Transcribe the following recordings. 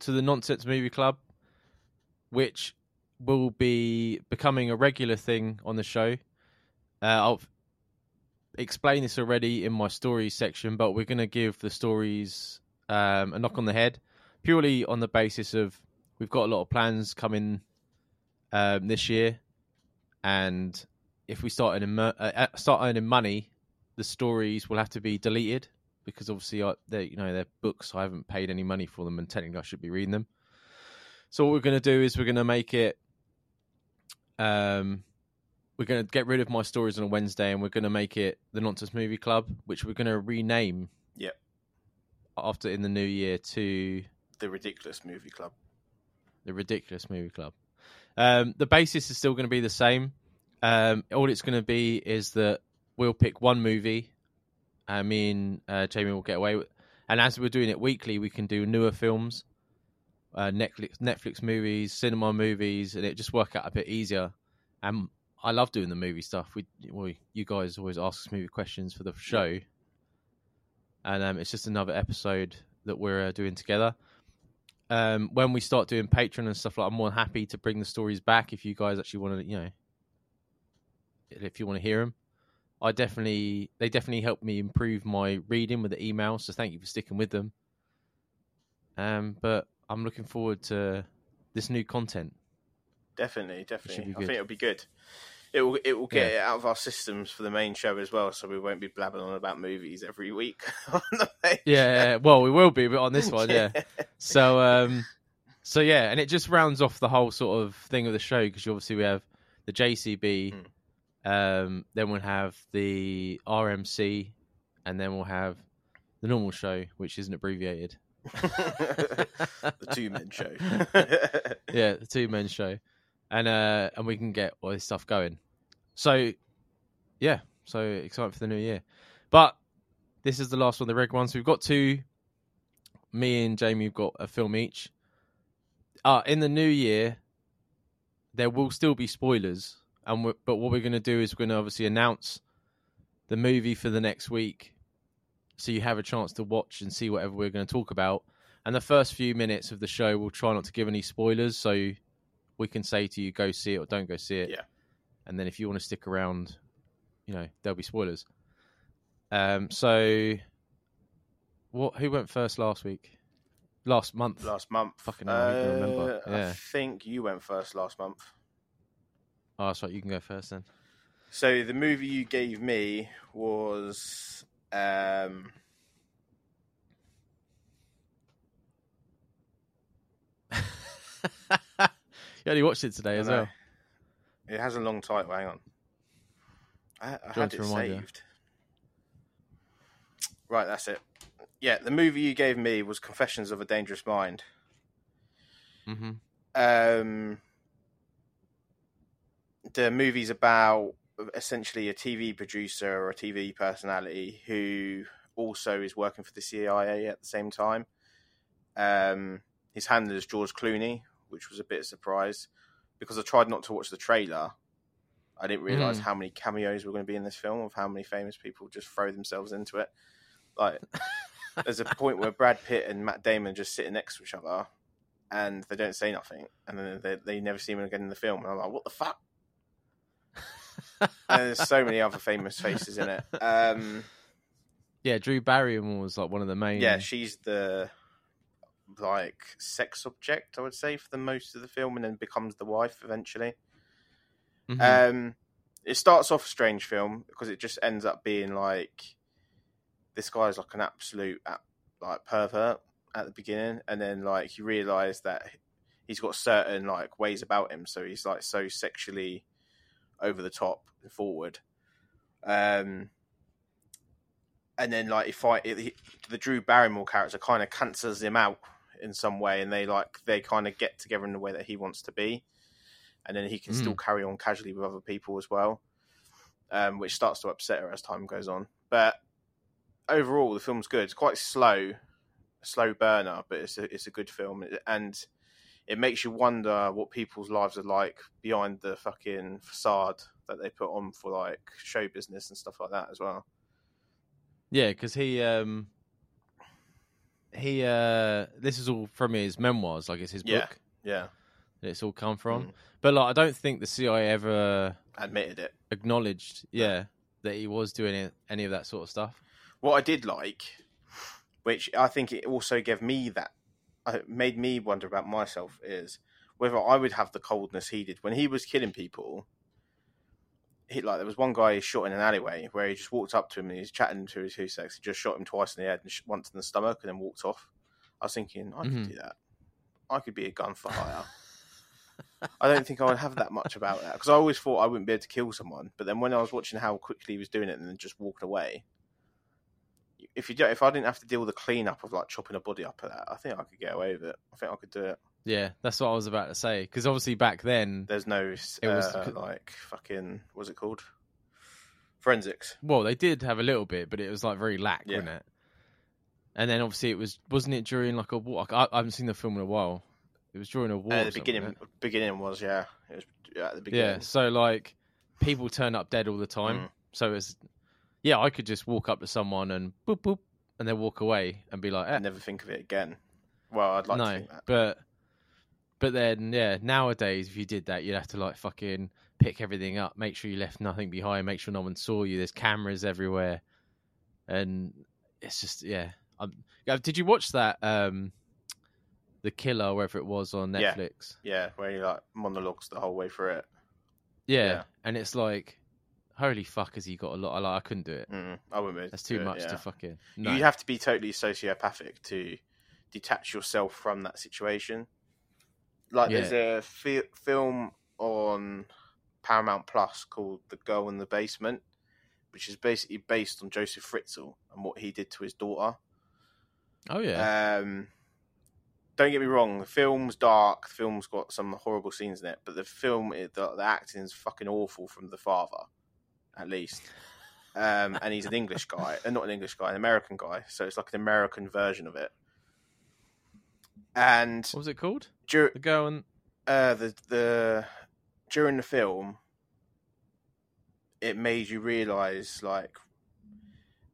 to the Nonsense Movie Club, which will be becoming a regular thing on the show. Uh, I've explained this already in my stories section, but we're going to give the stories um, a knock on the head, purely on the basis of we've got a lot of plans coming um, this year, and if we start earning, uh, start earning money, the stories will have to be deleted because obviously I, they're you know they're books. I haven't paid any money for them, and technically I should be reading them. So what we're going to do is we're going to make it. Um, we're going to get rid of my stories on a Wednesday, and we're going to make it the Nonsense Movie Club, which we're going to rename. Yep. After in the new year to the Ridiculous Movie Club. The Ridiculous Movie Club. Um, the basis is still going to be the same. Um, all it's going to be is that we'll pick one movie uh, me and uh, Jamie will get away with. And as we're doing it weekly, we can do newer films, uh, Netflix Netflix movies, cinema movies, and it just work out a bit easier. And I love doing the movie stuff. We, you guys always ask us movie questions for the show, and um, it's just another episode that we're uh, doing together. Um, when we start doing Patreon and stuff like, I'm more than happy to bring the stories back if you guys actually want to, you know, if you want to hear them. I definitely they definitely helped me improve my reading with the emails. So thank you for sticking with them. Um, but I'm looking forward to this new content. Definitely, definitely. I think it'll be good. It will it will get yeah. it out of our systems for the main show as well, so we won't be blabbing on about movies every week on the main yeah, well, we will be, but on this one, yeah. yeah. So, um, so yeah, and it just rounds off the whole sort of thing of the show because obviously we have the JCB. Mm um, then we'll have the RMC, and then we'll have the normal show, which isn't abbreviated. the two men show. yeah, the two men show, and uh, and we can get all this stuff going. So, yeah, so excited for the new year. But this is the last one, the red one. So we've got two. Me and Jamie have got a film each. Uh, in the new year, there will still be spoilers and but what we're going to do is we're going to obviously announce the movie for the next week, so you have a chance to watch and see whatever we're going to talk about. And the first few minutes of the show, we'll try not to give any spoilers, so we can say to you, go see it or don't go see it. Yeah. And then if you want to stick around, you know, there'll be spoilers. Um. So, what? Who went first last week? Last month. Last month. Fucking hell, uh, I remember. Yeah. I think you went first last month. Oh, that's right. You can go first then. So the movie you gave me was um, you only watched it today as well. It has a long title. Hang on. I, I had it saved. You? Right, that's it. Yeah, the movie you gave me was Confessions of a Dangerous Mind. Mm-hmm. Um, the movie's about essentially a TV producer or a TV personality who also is working for the CIA at the same time. Um, his handler is George Clooney, which was a bit of a surprise because I tried not to watch the trailer. I didn't realize mm. how many cameos were going to be in this film of how many famous people just throw themselves into it. Like, there's a point where Brad Pitt and Matt Damon just sitting next to each other, and they don't say nothing, and then they, they never see them again in the film. And I'm like, what the fuck? There's so many other famous faces in it. Um, yeah, Drew Barrymore was like one of the main. Yeah, she's the like sex object, I would say, for the most of the film, and then becomes the wife eventually. Mm-hmm. Um, it starts off a strange film because it just ends up being like this guy's like an absolute like pervert at the beginning, and then like you realise that he's got certain like ways about him, so he's like so sexually over the top and forward. Um, and then like if I it, the Drew Barrymore character kind of cancels him out in some way, and they like they kind of get together in the way that he wants to be, and then he can mm. still carry on casually with other people as well, um, which starts to upset her as time goes on. But overall, the film's good. It's quite slow, slow burner, but it's a, it's a good film, and it makes you wonder what people's lives are like behind the fucking facade that they put on for like show business and stuff like that as well. Yeah, because he um he uh this is all from his memoirs, like it's his Yeah. book Yeah, it's all come from. Mm. But like, I don't think the CIA ever admitted it. acknowledged, yeah, that he was doing any of that sort of stuff. What I did like, which I think it also gave me that, Uh, made me wonder about myself, is whether I would have the coldness he did when he was killing people. He like there was one guy he shot in an alleyway where he just walked up to him and he's chatting to his two sex. He just shot him twice in the head and sh- once in the stomach and then walked off. I was thinking I could mm-hmm. do that. I could be a gun for hire. I don't think I would have that much about that because I always thought I wouldn't be able to kill someone. But then when I was watching how quickly he was doing it and then just walking away, if you don't, if I didn't have to deal with the cleanup of like chopping a body up at that, I think I could get away with it. I think I could do it. Yeah, that's what I was about to say. Because obviously back then, There's no It uh, the- like fucking what's it called? Forensics. well, they did have a little bit, but it was like very lack, Yeah. wasn't it? And then obviously it was, wasn't it during like a war? I, I haven't seen the film in a while. It was during a war. Uh, the beginning, beginning was yeah. It was yeah, at the beginning. Yeah, so like people turn up dead all the time. Mm. So it's yeah, I could just walk up to someone and boop boop, and then walk away and be like, eh, I never think of it again. Well, I'd like no, to think that. but but then yeah, nowadays if you did that, you'd have to like fucking pick everything up, make sure you left nothing behind, make sure no one saw you. There's cameras everywhere, and it's just yeah. Um, yeah, did you watch that? Um, the killer, wherever it was on Yeah. Netflix. Yeah, where he like monologues the whole way through it. Yeah, Yeah. and it's like, holy fuck, has he got a lot? I, like, I couldn't do it. Mm, I wouldn't. That's to too it, much yeah. to fucking. No. You have to be totally sociopathic to detach yourself from that situation. Like there's a fi- film on Paramount Plus called "The Girl in the Basement," which is basically based on Joseph Fritzl and what he did to his daughter. oh yeah, Um, don't get me wrong, the film's dark. The film's got some horrible scenes in it, but the film, the, the acting is fucking awful from the father, at least. Um, and he's an English guy, and not an English guy, an American guy. So it's like an American version of it. And what was it called? dur- The girl and uh, the the during the film, it made you realize like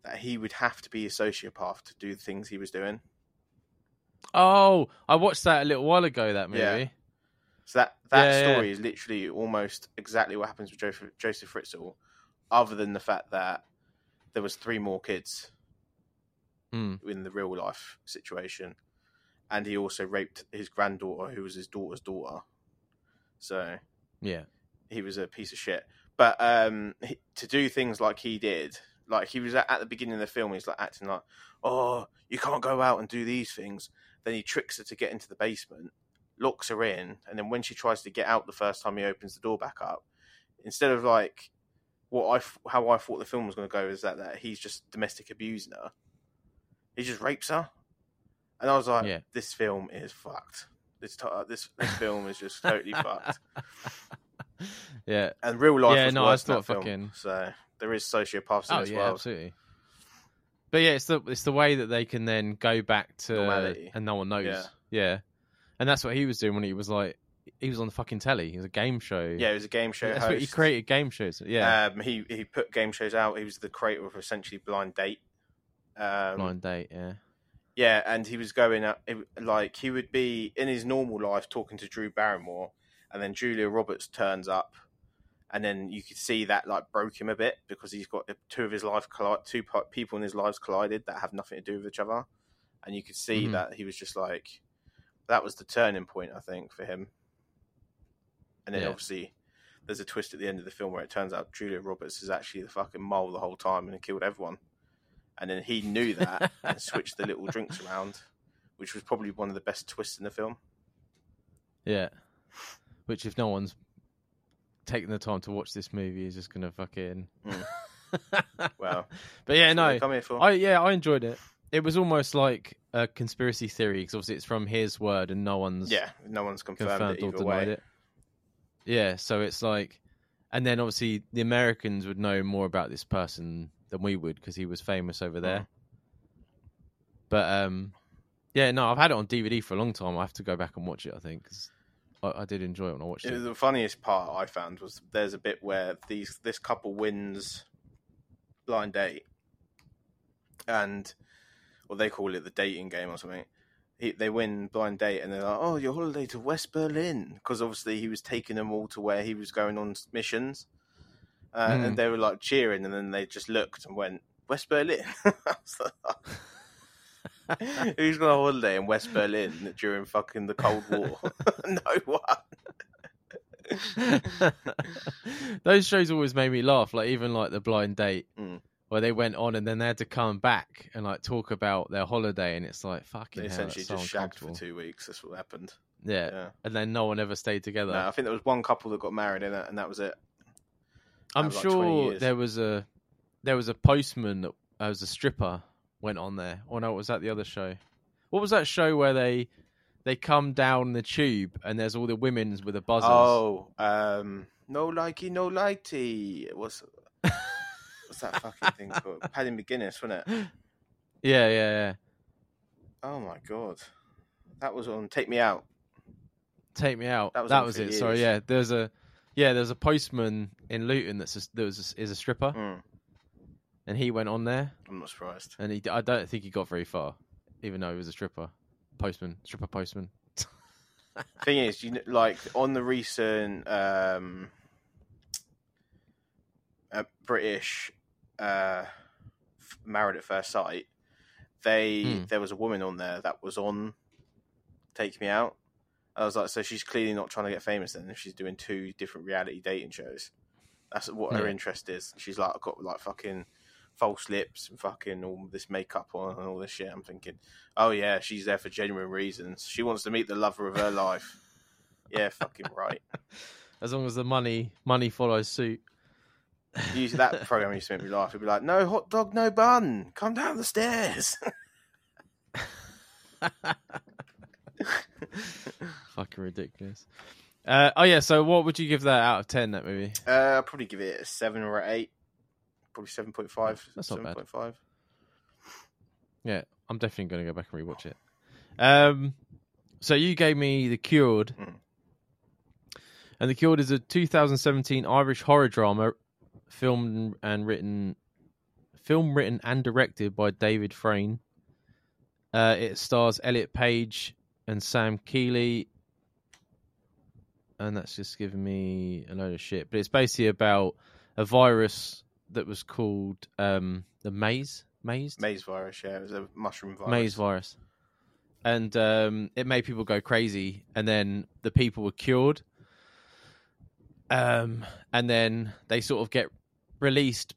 that he would have to be a sociopath to do the things he was doing. oh, I watched that a little while ago. That movie. Yeah. So that that Yeah, yeah. story is literally almost exactly what happens with Joseph, Joseph Fritzl, other than the fact that there was three more kids Mm. in the real life situation, and he also raped his granddaughter, who was his daughter's daughter. So Yeah. he was a piece of shit. But um, he, to do things like he did, like he was at, at the beginning of the film, he's like acting like, "Oh, you can't go out and do these things." Then he tricks her to get into the basement, locks her in, and then when she tries to get out the first time he opens the door back up, instead of like what I how I thought the film was going to go is that that he's just domestic abusing her, he just rapes her, and I was like, Yeah. "This film is fucked. This to- uh, this this film is just totally fucked." yeah. And real life Yeah, no, I worse than thought film. fucking- So there is sociopaths in Oh this yeah, world. absolutely. But yeah, it's the it's the way that they can then go back to Normality. and no one knows. Yeah. Yeah. and that's what he was doing when he was like he was on the fucking telly. He was a game show. Yeah, he was a game show that's host. what he created game shows. Yeah, Um, he he put game shows out. He was the creator of essentially Blind Date. Um, blind date. Yeah, Yeah, and he was going up it, like he would be in his normal life talking to Drew Barrymore, and then Julia Roberts turns up, and then you could see that like broke him a bit because he's got two of his life colli- two people in his lives collided that have nothing to do with each other, and you could see Mhm. that he was just like that was the turning point I think for him, and then Yeah. obviously. There's a twist at the end of the film where it turns out Julia Roberts is actually the fucking mole the whole time and killed everyone and then he knew that and switched the little drinks around, which was probably one of the best twists in the film. yeah. Which if no one's taking the time to watch this movie, is just gonna fucking. Mm. Well, but yeah, that's what they no, come here for. I yeah, I enjoyed it. It was almost like a conspiracy theory because obviously it's from his word and no one's yeah, no one's confirmed, confirmed it or denied way. it. Yeah, so it's like, and then obviously the Americans would know more about this person than we would because he was famous over there. But um, yeah, no, I've had it on DVD for a long time. I have to go back and watch it. I think 'cause I, I did enjoy it when I watched It- it. The funniest part I found was there's a bit where these this couple wins blind date, and or they call it the dating game or something. He, they win blind date, and they're like, "Oh, your holiday to West Berlin," because obviously he was taking them all to where he was going on missions, uh, Mm. and they were like cheering, and then they just looked and went, "West Berlin." I was like, Who's got a holiday in West Berlin during fucking the Cold War? no one. Those shows always made me laugh. Like even like the blind date, Mm. Where they went on and then they had to come back and like talk about their holiday, and it's like fucking. They hell, essentially so just shagged for two weeks. That's what happened. Yeah. Yeah. and then no one ever stayed together. No, I think there was one couple that got married in it, and that was it. I'm was sure there was a there was a postman that uh, was a stripper went on there. Or no, was that the other show? What was that show where they they come down the tube and there's all the women's with the buzzers? Oh, um, no likey, no lighty. What's what's that fucking thing called? Paddy McGuinness, wasn't it? Yeah, yeah, yeah. Oh my god, that was on Take Me Out. Take me out. That That was was, on for it. Sorry, yeah. There's a yeah, there's a postman in Luton that's a, that was a, is a stripper, Mm, and he went on there, I'm not surprised. and he I don't think he got very far, even though he was a stripper, postman, stripper postman. Thing is, you kn- like on the recent um, uh, British uh, Married at First Sight, they Hmm. there was a woman on there that was on Take Me Out. I was like, so she's clearly not trying to get famous then if she's doing two different reality dating shows. That's what her interest is. She's like, I've got like fucking false lips and fucking all this makeup on and all this shit. I'm thinking, oh yeah, she's there for genuine reasons. She wants to meet the lover of her life. Yeah, fucking right. As long as the money money follows suit. Use that program used to make me laugh. It'd be like, no hot dog, no bun. Come down the stairs. Fucking ridiculous. Uh, oh yeah, so what would you give that out of ten? That movie? uh, I'll probably give it a seven or an eight. Probably seven point five. That's not bad. Yeah, I'm definitely going to go back and rewatch it. Um, so you gave me The Cured, Mm. and The Cured is a 2017 Irish horror drama, filmed and written, film written and directed by David Freyne. Uh, it stars Elliot Page and Sam Keeley, and that's just giving me a load of shit. But it's basically about a virus that was called um, the maze, maze, Maze virus. Yeah, it was a mushroom virus. maze virus, and um, it made people go crazy. And then the people were cured, um, and then they sort of get released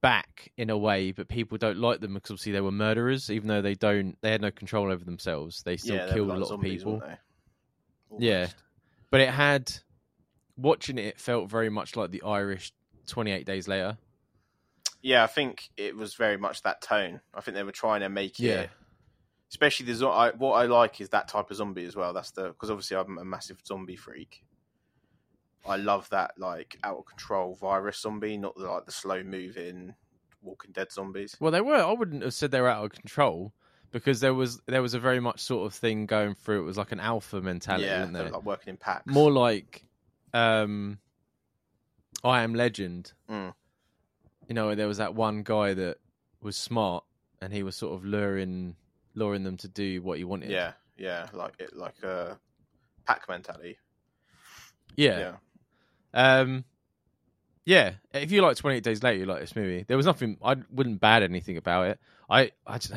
back in a way, but people don't like them because obviously they were murderers, even though they don't, they had no control over themselves. They still yeah, killed like a lot zombies, of people. Yeah. But it had, watching it, it felt very much like the Irish Twenty Eight Days Later. Yeah, I think it was very much that tone. I think they were trying to make Yeah. it, especially the I, what I like is that type of zombie as well. That's the because obviously I'm a massive zombie freak. I love that like out of control virus zombie, not the, like the slow moving Walking Dead zombies. Well, they were. I wouldn't have said they were out of control because there was there was a very much sort of thing going through. It was like an alpha mentality, yeah, wasn't they there? were, like working in packs. More like, um, I Am Legend. Mm. You know, there was that one guy that was smart and he was sort of luring luring them to do what he wanted. yeah, yeah, like it, like a pack mentality. yeah. yeah. Um, yeah, if you like Twenty Eight Days Later, you like this movie. There was nothing I wouldn't bad anything about it. I I just,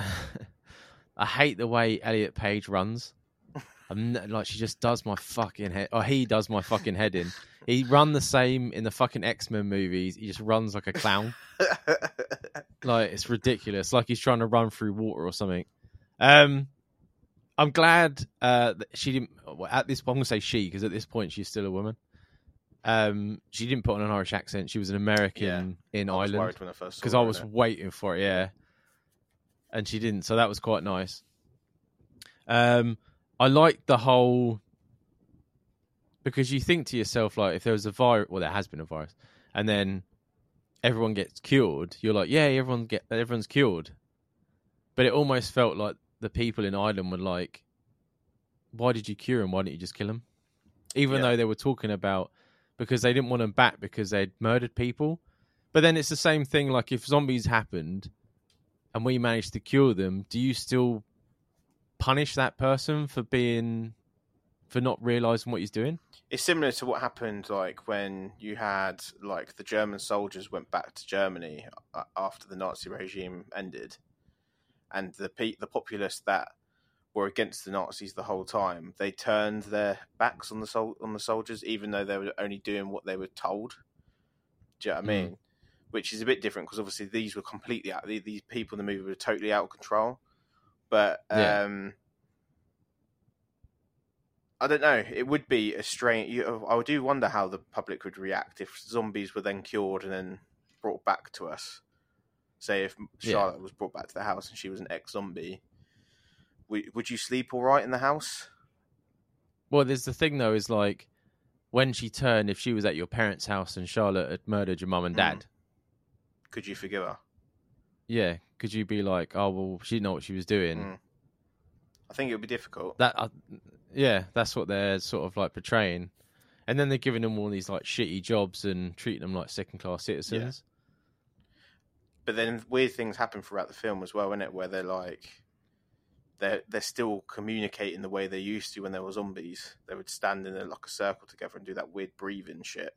I hate the way Elliot Page runs. I'm n- like she just does my fucking head, or he does my fucking head in. He run the same in the fucking X Men movies. He just runs like a clown. like it's ridiculous. Like he's trying to run through water or something. Um, I'm glad uh, that she didn't. well, At this, I'm gonna say she because at this point she's still a woman. Um, she didn't put on an Irish accent. She was an American in I Ireland worried when I first saw because I was it. waiting for it. Yeah, and she didn't, so that was quite nice. Um, I like the whole because you think to yourself like, if there was a virus, well, there has been a virus, and then everyone gets cured, you're like, yeah, everyone get everyone's cured, but it almost felt like the people in Ireland were like, why did you cure him? Why didn't you just kill him? Even Yeah. though they were talking about because they didn't want them back because they'd murdered people. But then it's the same thing. Like if zombies happened, and we managed to cure them, do you still punish that person for being for not realizing what he's doing? It's similar to what happened like when you had like the German soldiers went back to Germany uh, after the Nazi regime ended, and the the populace that were against the Nazis the whole time, they turned their backs on the sol- on the soldiers, even though they were only doing what they were told. Do you know what I Mm. mean? Which is a bit different because obviously these were completely out. These people in the movie were totally out of control. But Yeah. um, I don't know. It would be a strange. You, I do wonder how the public would react if zombies were then cured and then brought back to us. Say if Yeah. Charlotte was brought back to the house and she was an ex-zombie, would, would you sleep all right in the house? Well, there's the thing though, is like when she turned, if she was at your parents' house and Charlotte had murdered your mum and Mm. dad, Could you forgive her? yeah, could you be like, oh well, she didn't know what she was doing? Mm. I think it would be difficult. That, uh, yeah, that's what they're sort of like portraying, and then they're giving them all these like shitty jobs and treating them like second class citizens. but then weird things happen throughout the film as well, innit? Where they're like, they're they're still communicating the way they used to when they were zombies. They would stand in a, like a circle together and do that weird breathing shit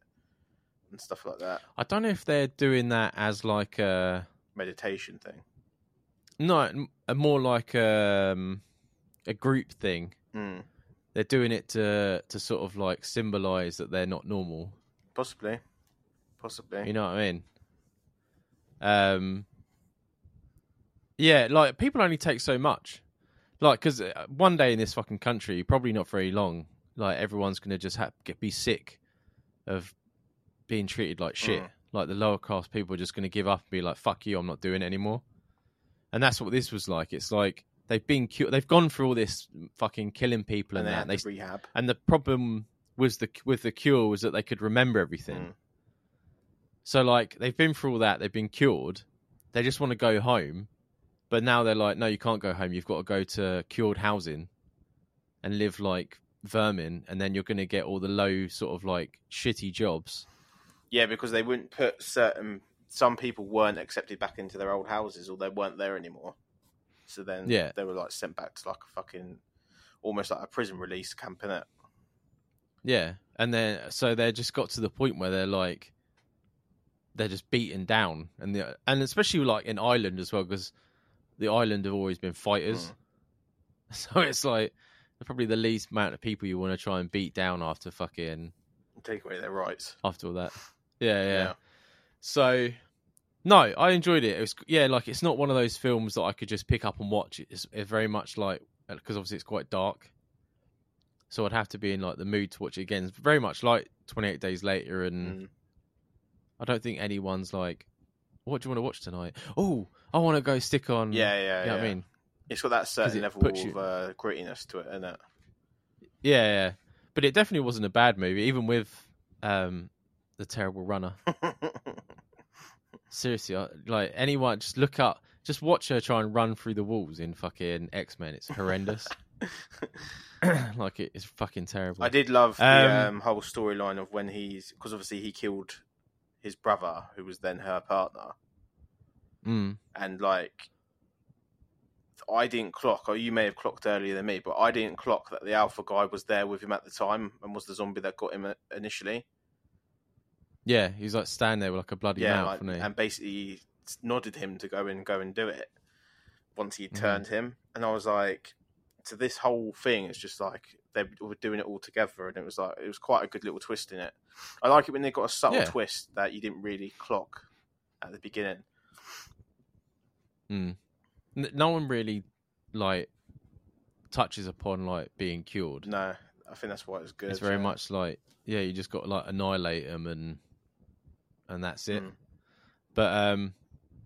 and stuff like that. I don't know if they're doing that as like a Meditation thing. no, more like um, a group thing. Mm. They're doing it to to sort of like symbolize that they're not normal. Possibly, possibly. You know what I mean? Um, yeah, like people only take so much. Like, because one day in this fucking country, probably not very long, like everyone's gonna just have get be sick of being treated like shit. Mm. Like the lower class people are just gonna give up and be like, "Fuck you, I'm not doing it anymore." And that's what this was like. It's like they've been cu- they've gone through all this fucking killing people and and, that. and they rehab. and the problem was the with the cure was that they could remember everything. Mm. So like they've been through all that, they've been cured. They just want to go home, but now they're like, no, you can't go home. You've got to go to cured housing and live like vermin, and then you're going to get all the low sort of like shitty jobs. Yeah, because they wouldn't put certain. Some people weren't accepted back into their old houses, or they weren't there anymore. So then, Yeah. they were like sent back to like a fucking, almost like a prison release camp, innit? Yeah, and then so they just got to the point where they're like, they're just beaten down, and the and especially like in Ireland as well, because the island have always been fighters. So it's like probably the least amount of people you want to try and beat down after fucking Take away their rights. after all that. Yeah, yeah. Yeah. So no, I enjoyed it. It was yeah, like it's not one of those films that I could just pick up and watch. It's, it's very much like because obviously it's quite dark, so I'd have to be in like the mood to watch it again. It's very much like Twenty Eight Days Later, and Mm. I don't think anyone's like, "What do you want to watch tonight?" Oh, I want to go stick on. Yeah, yeah, you yeah. know what I mean. It's got that certain level puts of you- uh, grittiness to it, isn't it? Yeah, yeah, but it definitely wasn't a bad movie, even with um the terrible runner. Seriously, I- like anyone, just look up, just watch her try and run through the walls in fucking X Men. It's horrendous. like it is fucking terrible. I did love the Um, um, whole storyline of when he's because obviously he killed his brother, who was then her partner, Mm. and like I didn't clock, or you may have clocked earlier than me, but I didn't clock that the alpha guy was there with him at the time and was the zombie that got him uh, initially. Yeah, he was like standing there with like a bloody yeah, mouth, like, and basically nodded him to go and go and do it once he Mhm. turned him, and I was like, so this whole thing it's just like they were doing it all together, and it was like it was quite a good little twist in it. I like it when they got a subtle Yeah. twist that you didn't really clock at the beginning. Mm. No one really like touches upon like being cured. No, I think that's why it was good. it's very yeah. much like yeah, you just got to like annihilate them and and that's it. Mm. But um,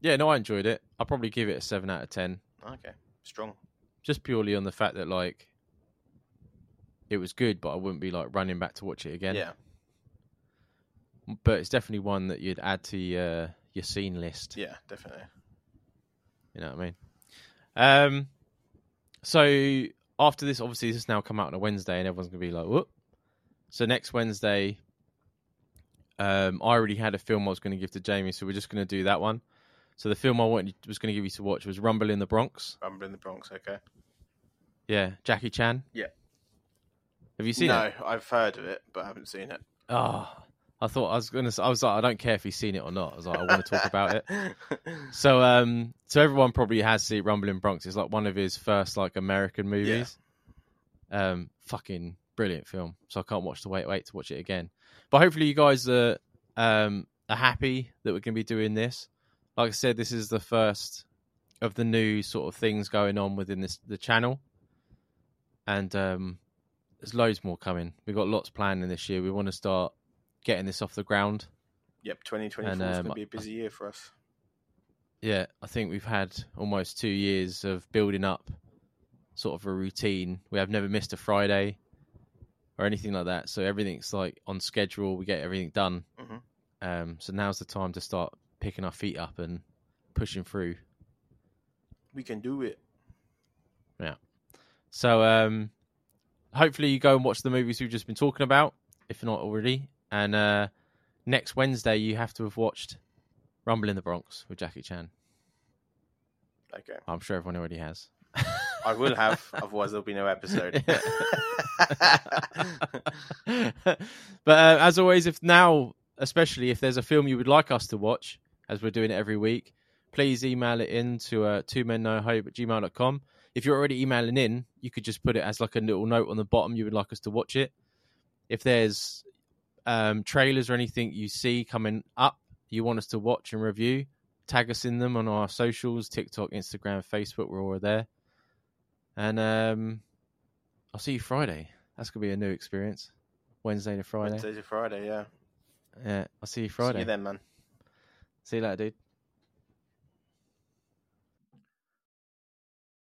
yeah, no, I enjoyed it. I'll probably give it a seven out of ten. Okay, strong. just purely on the fact that like it was good, but I wouldn't be like running back to watch it again. Yeah, But it's definitely one that you'd add to your your seen list. yeah, definitely. You know what I mean? Um. So after this, obviously, this has now come out on a Wednesday, and everyone's gonna be like, "Whoop!" So next Wednesday, um, I already had a film I was going to give to Jamie, so we're just going to do that one. So the film I wanted was going to give you to watch was Rumble in the Bronx. Rumble in the Bronx. Okay. Yeah, Jackie Chan. Yeah. Have you seen no, it? I've heard of it, but I haven't seen it. Oh, I thought I was gonna. I was like, I don't care if he's seen it or not. I was like, I want to talk about it. So, um, so everyone probably has seen Rumble in Bronx. It's like one of his first like American movies. Um, fucking brilliant film. So I can't watch the wait wait to watch it again. But hopefully you guys are um are happy that we're gonna be doing this. Like I said, this is the first of the new sort of things going on within this the channel, and um, there's loads more coming. We've got lots planning this year. We want to start getting this off the ground. Yep, 2024 And, is um, going to be a busy year for us. Yeah, I think we've had almost two years of building up sort of a routine. We have never missed a Friday or anything like that. So everything's like on schedule. We get everything done. Mhm. Um, so now's the time to start picking our feet up and pushing through. We can do it. Yeah. So um, hopefully you go and watch the movies we've just been talking about, if not already. And uh, next Wednesday you have to have watched Rumble in the Bronx with Jackie Chan. Okay. I'm sure everyone already has. I will have, otherwise there'll be no episode. but uh, as always, if now, especially if there's a film you would like us to watch, as we're doing it every week, please email it in to uh, two men no hope at gmail.com. If you're already emailing in, you could just put it as like a little note on the bottom you would like us to watch it. If there's um, trailers or anything you see coming up you want us to watch and review, tag us in them on our socials TikTok, Instagram, Facebook. We're all there. And um, I'll see you Friday. That's gonna be a new experience. Wednesday to Friday. Wednesday to Friday, yeah. Yeah, I'll see you Friday. See you then, man. See you later, dude.